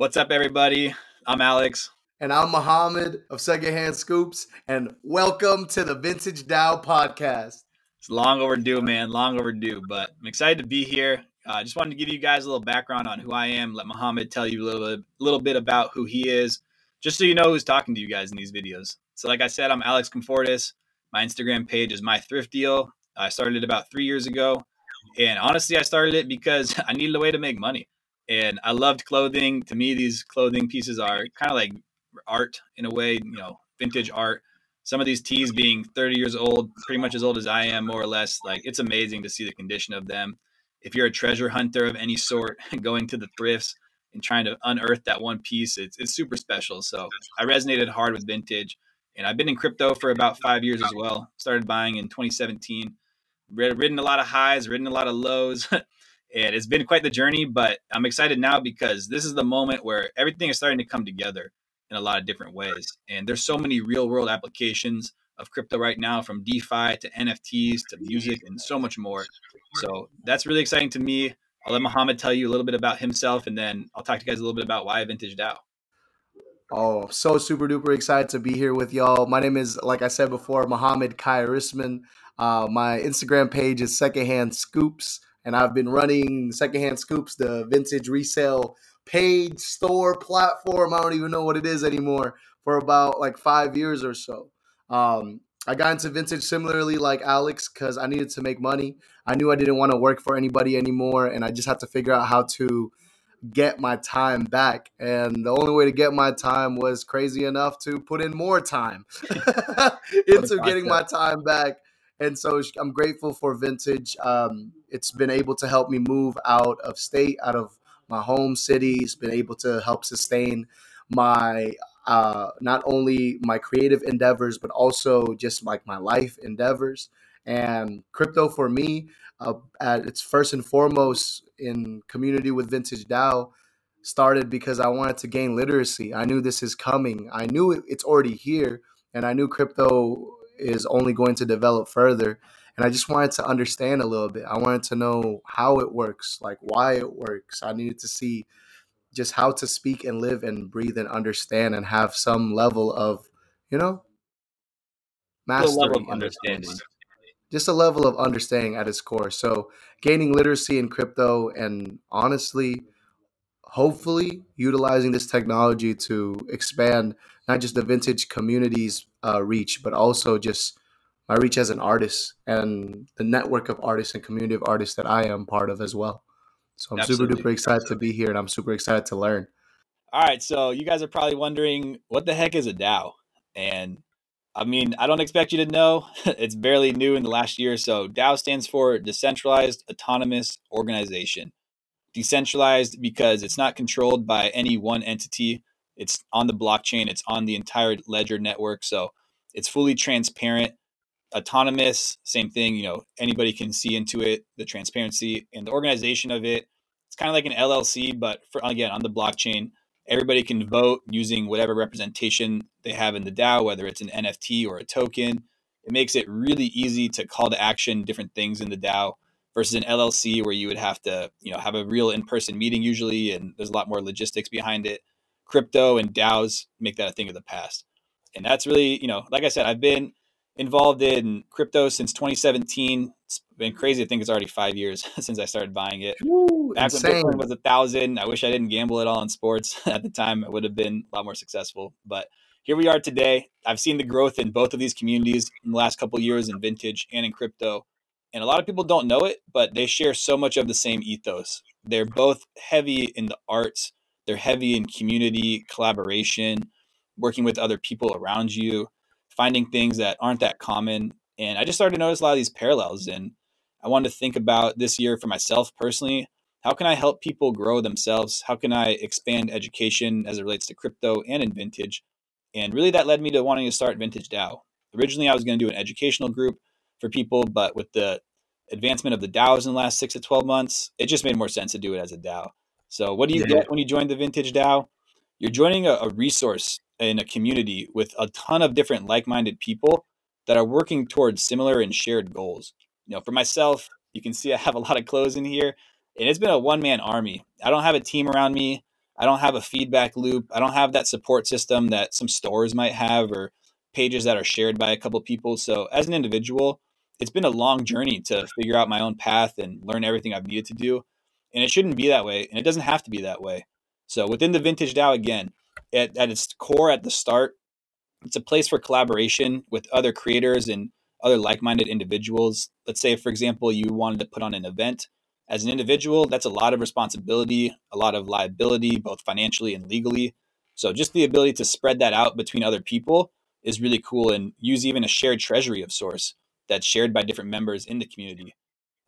What's up, everybody? I'm Alex. And I'm Muhammad of Secondhand Scoops. And welcome to the Vintage DAO podcast. It's long overdue, man. Long overdue. But I'm excited to be here. I uh, just wanted to give you guys a little background on who I am. Let Muhammad tell you a little bit, little bit about who he is, just so you know who's talking to you guys in these videos. So, like I said, I'm Alex Comfortis. My Instagram page is My Thrift Deal. I started it about three years ago. And honestly, I started it because I needed a way to make money and I loved clothing. To me, these clothing pieces are kind of like art in a way, you know, vintage art. Some of these tees being 30 years old, pretty much as old as I am, more or less. Like it's amazing to see the condition of them. If you're a treasure hunter of any sort, going to the thrifts and trying to unearth that one piece, it's, it's super special. So I resonated hard with vintage. And I've been in crypto for about five years as well. Started buying in 2017. Ridden a lot of highs, ridden a lot of lows. And it's been quite the journey, but I'm excited now because this is the moment where everything is starting to come together in a lot of different ways. And there's so many real world applications of crypto right now from DeFi to NFTs to music and so much more. So that's really exciting to me. I'll let Muhammad tell you a little bit about himself and then I'll talk to you guys a little bit about why Vintage DAO. Oh, so super duper excited to be here with y'all. My name is, like I said before, Muhammad Kairisman. Uh, my Instagram page is Secondhand Scoops and I've been running Secondhand Scoops, the vintage resale page store platform. I don't even know what it is anymore for about like five years or so. Um, I got into vintage similarly like Alex because I needed to make money. I knew I didn't want to work for anybody anymore, and I just had to figure out how to get my time back. And the only way to get my time was crazy enough to put in more time into getting my time back and so I'm grateful for Vintage. Um, it's been able to help me move out of state, out of my home city. It's been able to help sustain my uh, not only my creative endeavors, but also just like my life endeavors. And crypto for me, uh, at its first and foremost in community with Vintage DAO, started because I wanted to gain literacy. I knew this is coming. I knew it's already here, and I knew crypto is only going to develop further. And I just wanted to understand a little bit. I wanted to know how it works, like why it works. I needed to see just how to speak and live and breathe and understand and have some level of, you know, mastery. Of understanding. Just a level of understanding at its core. So gaining literacy in crypto and honestly, hopefully utilizing this technology to expand not just the vintage community's uh, reach, but also just my reach as an artist and the network of artists and community of artists that I am part of as well. So I'm Absolutely. super duper excited to be here and I'm super excited to learn. All right. So you guys are probably wondering what the heck is a DAO? And I mean, I don't expect you to know. it's barely new in the last year so. DAO stands for Decentralized Autonomous Organization. Decentralized because it's not controlled by any one entity it's on the blockchain. It's on the entire Ledger network. So it's fully transparent, autonomous. Same thing. You know, anybody can see into it. The transparency and the organization of it. It's kind of like an LLC, but for, again on the blockchain. Everybody can vote using whatever representation they have in the DAO, whether it's an NFT or a token. It makes it really easy to call to action different things in the DAO versus an LLC where you would have to, you know, have a real in-person meeting usually, and there's a lot more logistics behind it crypto and DAOs make that a thing of the past. And that's really, you know, like I said, I've been involved in crypto since 2017. It's been crazy. I think it's already five years since I started buying it. Ooh, Back insane. when Bitcoin was a thousand, I wish I didn't gamble at all in sports at the time. I would have been a lot more successful. But here we are today. I've seen the growth in both of these communities in the last couple years in vintage and in crypto. And a lot of people don't know it, but they share so much of the same ethos. They're both heavy in the arts they're heavy in community collaboration, working with other people around you, finding things that aren't that common. And I just started to notice a lot of these parallels. And I wanted to think about this year for myself personally. How can I help people grow themselves? How can I expand education as it relates to crypto and in vintage? And really, that led me to wanting to start Vintage DAO. Originally, I was going to do an educational group for people, but with the advancement of the DAOs in the last six to 12 months, it just made more sense to do it as a DAO. So what do you yeah. get when you join the Vintage DAO? You're joining a, a resource in a community with a ton of different like-minded people that are working towards similar and shared goals. You know, for myself, you can see I have a lot of clothes in here, and it's been a one-man army. I don't have a team around me. I don't have a feedback loop. I don't have that support system that some stores might have or pages that are shared by a couple people. So as an individual, it's been a long journey to figure out my own path and learn everything I've needed to do. And it shouldn't be that way, and it doesn't have to be that way. So within the Vintage DAO, again, at, at its core, at the start, it's a place for collaboration with other creators and other like-minded individuals. Let's say, for example, you wanted to put on an event. As an individual, that's a lot of responsibility, a lot of liability, both financially and legally. So just the ability to spread that out between other people is really cool and use even a shared treasury of source that's shared by different members in the community.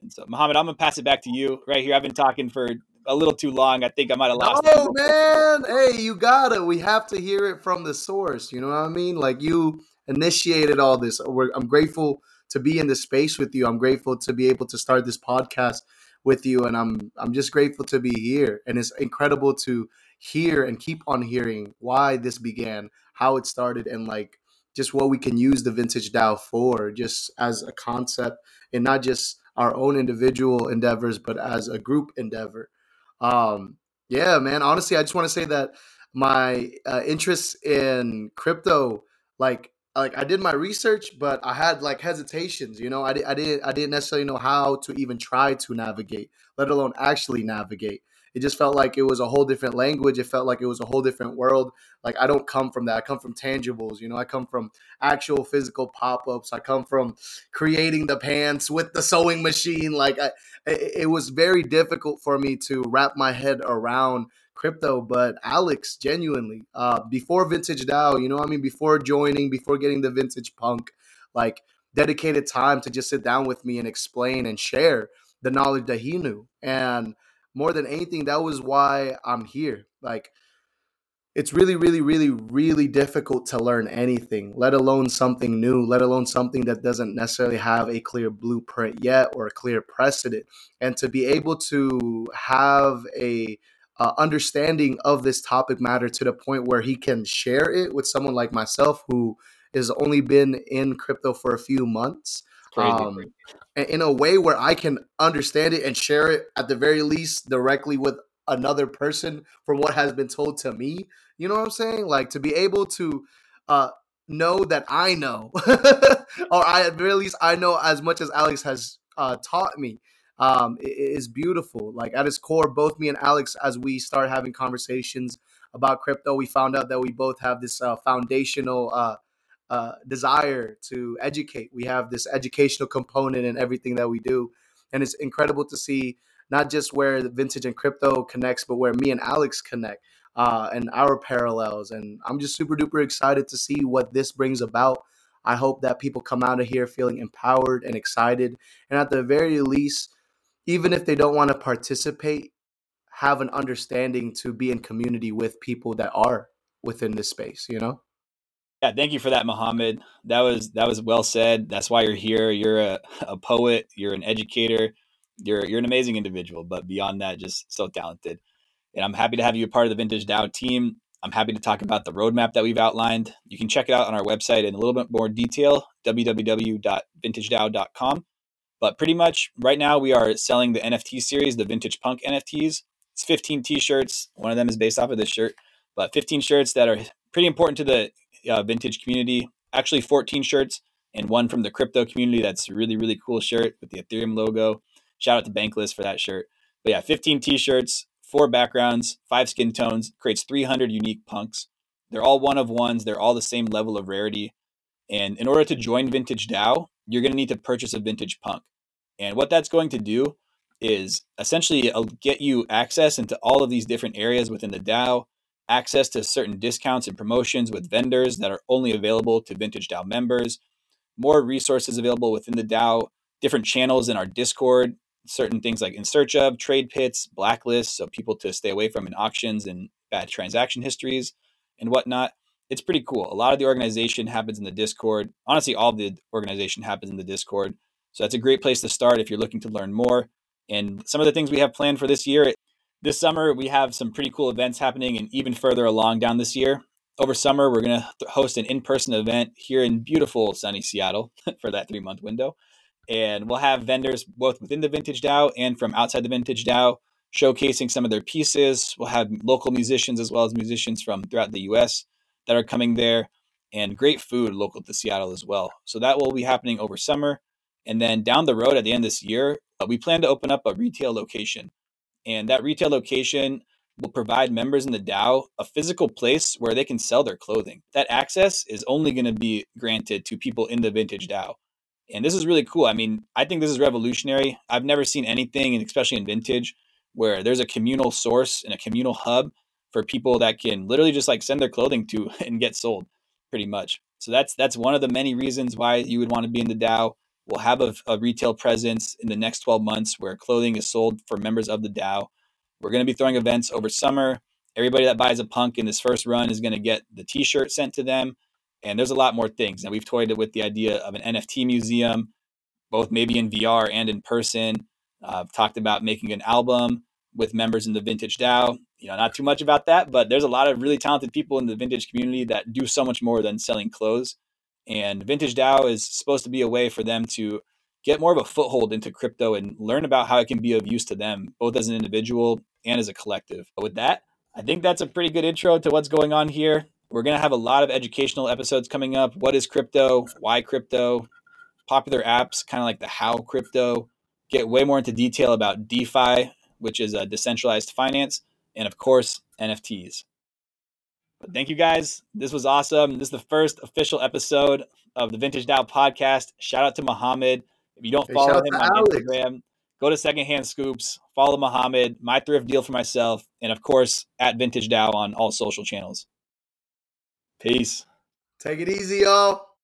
And so, Muhammad, I'm gonna pass it back to you right here. I've been talking for a little too long. I think I might have lost. Oh man, hey, you got it. We have to hear it from the source. You know what I mean? Like you initiated all this. We're, I'm grateful to be in this space with you. I'm grateful to be able to start this podcast with you, and I'm I'm just grateful to be here. And it's incredible to hear and keep on hearing why this began, how it started, and like just what we can use the vintage DAO for, just as a concept, and not just our own individual endeavors, but as a group endeavor. Um, yeah, man. Honestly, I just want to say that my uh, interest in crypto, like, like I did my research, but I had like hesitations. You know, I, I didn't I didn't necessarily know how to even try to navigate, let alone actually navigate it just felt like it was a whole different language. It felt like it was a whole different world. Like I don't come from that. I come from tangibles. You know, I come from actual physical pop ups. I come from creating the pants with the sewing machine. Like I, it, was very difficult for me to wrap my head around crypto but alex genuinely uh before vintage dao you know i mean before joining before getting the vintage punk like dedicated time to just sit down with me and explain and share the knowledge that he knew and more than anything, that was why I'm here. Like, it's really, really, really, really difficult to learn anything, let alone something new, let alone something that doesn't necessarily have a clear blueprint yet or a clear precedent. And to be able to have a uh, understanding of this topic matter to the point where he can share it with someone like myself who has only been in crypto for a few months. Um, in a way where I can understand it and share it at the very least directly with another person from what has been told to me. You know what I'm saying? Like to be able to uh, know that I know, or I at very least I know as much as Alex has uh, taught me. Um, is beautiful. Like at its core, both me and Alex, as we start having conversations about crypto, we found out that we both have this uh, foundational uh, desire to educate. We have this educational component in everything that we do, and it's incredible to see not just where the vintage and crypto connects, but where me and Alex connect uh, and our parallels. And I'm just super duper excited to see what this brings about. I hope that people come out of here feeling empowered and excited, and at the very least, even if they don't want to participate, have an understanding to be in community with people that are within this space. You know. Yeah, thank you for that, Muhammad. That was that was well said. That's why you're here. You're a, a poet. You're an educator. You're you're an amazing individual. But beyond that, just so talented. And I'm happy to have you a part of the Vintage DAO team. I'm happy to talk about the roadmap that we've outlined. You can check it out on our website in a little bit more detail, www.vintagedao.com. But pretty much right now, we are selling the NFT series, the Vintage Punk NFTs. It's 15 t-shirts. One of them is based off of this shirt, but 15 shirts that are pretty important to the uh, vintage community. Actually, 14 shirts and one from the crypto community. That's a really, really cool shirt with the Ethereum logo. Shout out to Bankless for that shirt. But yeah, 15 t shirts, four backgrounds, five skin tones, creates 300 unique punks. They're all one of ones, they're all the same level of rarity. And in order to join Vintage DAO, you're going to need to purchase a vintage punk. And what that's going to do is essentially uh, get you access into all of these different areas within the DAO, access to certain discounts and promotions with vendors that are only available to Vintage DAO members, more resources available within the DAO, different channels in our Discord, certain things like in search of, trade pits, blacklists, so people to stay away from in auctions and bad transaction histories and whatnot. It's pretty cool. A lot of the organization happens in the Discord. Honestly, all the organization happens in the Discord. So that's a great place to start if you're looking to learn more. And some of the things we have planned for this year, this summer, we have some pretty cool events happening and even further along down this year. Over summer, we're going to host an in person event here in beautiful sunny Seattle for that three month window. And we'll have vendors both within the Vintage DAO and from outside the Vintage DAO showcasing some of their pieces. We'll have local musicians as well as musicians from throughout the US that are coming there and great food local to Seattle as well. So that will be happening over summer. And then down the road at the end of this year, uh, we plan to open up a retail location. And that retail location will provide members in the DAO a physical place where they can sell their clothing. That access is only going to be granted to people in the Vintage DAO. And this is really cool. I mean, I think this is revolutionary. I've never seen anything, and especially in vintage, where there's a communal source and a communal hub for people that can literally just like send their clothing to and get sold pretty much. So that's that's one of the many reasons why you would want to be in the DAO. We'll have a, a retail presence in the next 12 months where clothing is sold for members of the DAO. We're going to be throwing events over summer. Everybody that buys a punk in this first run is going to get the t-shirt sent to them. And there's a lot more things. And we've toyed with the idea of an NFT museum, both maybe in VR and in person. I've talked about making an album with members in the Vintage DAO. You know, not too much about that, but there's a lot of really talented people in the vintage community that do so much more than selling clothes. And Vintage DAO is supposed to be a way for them to get more of a foothold into crypto and learn about how it can be of use to them, both as an individual and as a collective. But with that, I think that's a pretty good intro to what's going on here. We're going to have a lot of educational episodes coming up. What is crypto? Why crypto? Popular apps, kind of like the how crypto. Get way more into detail about DeFi, which is a decentralized finance, and of course, NFTs. But thank you guys. This was awesome. This is the first official episode of the Vintage DAO podcast. Shout out to Muhammad. If you don't Hey, follow him on Alex. Instagram, go to Secondhand Scoops, follow Muhammad, my thrift deal for myself, and of course at Vintage DAO on all social channels. Peace. Take it easy, y'all.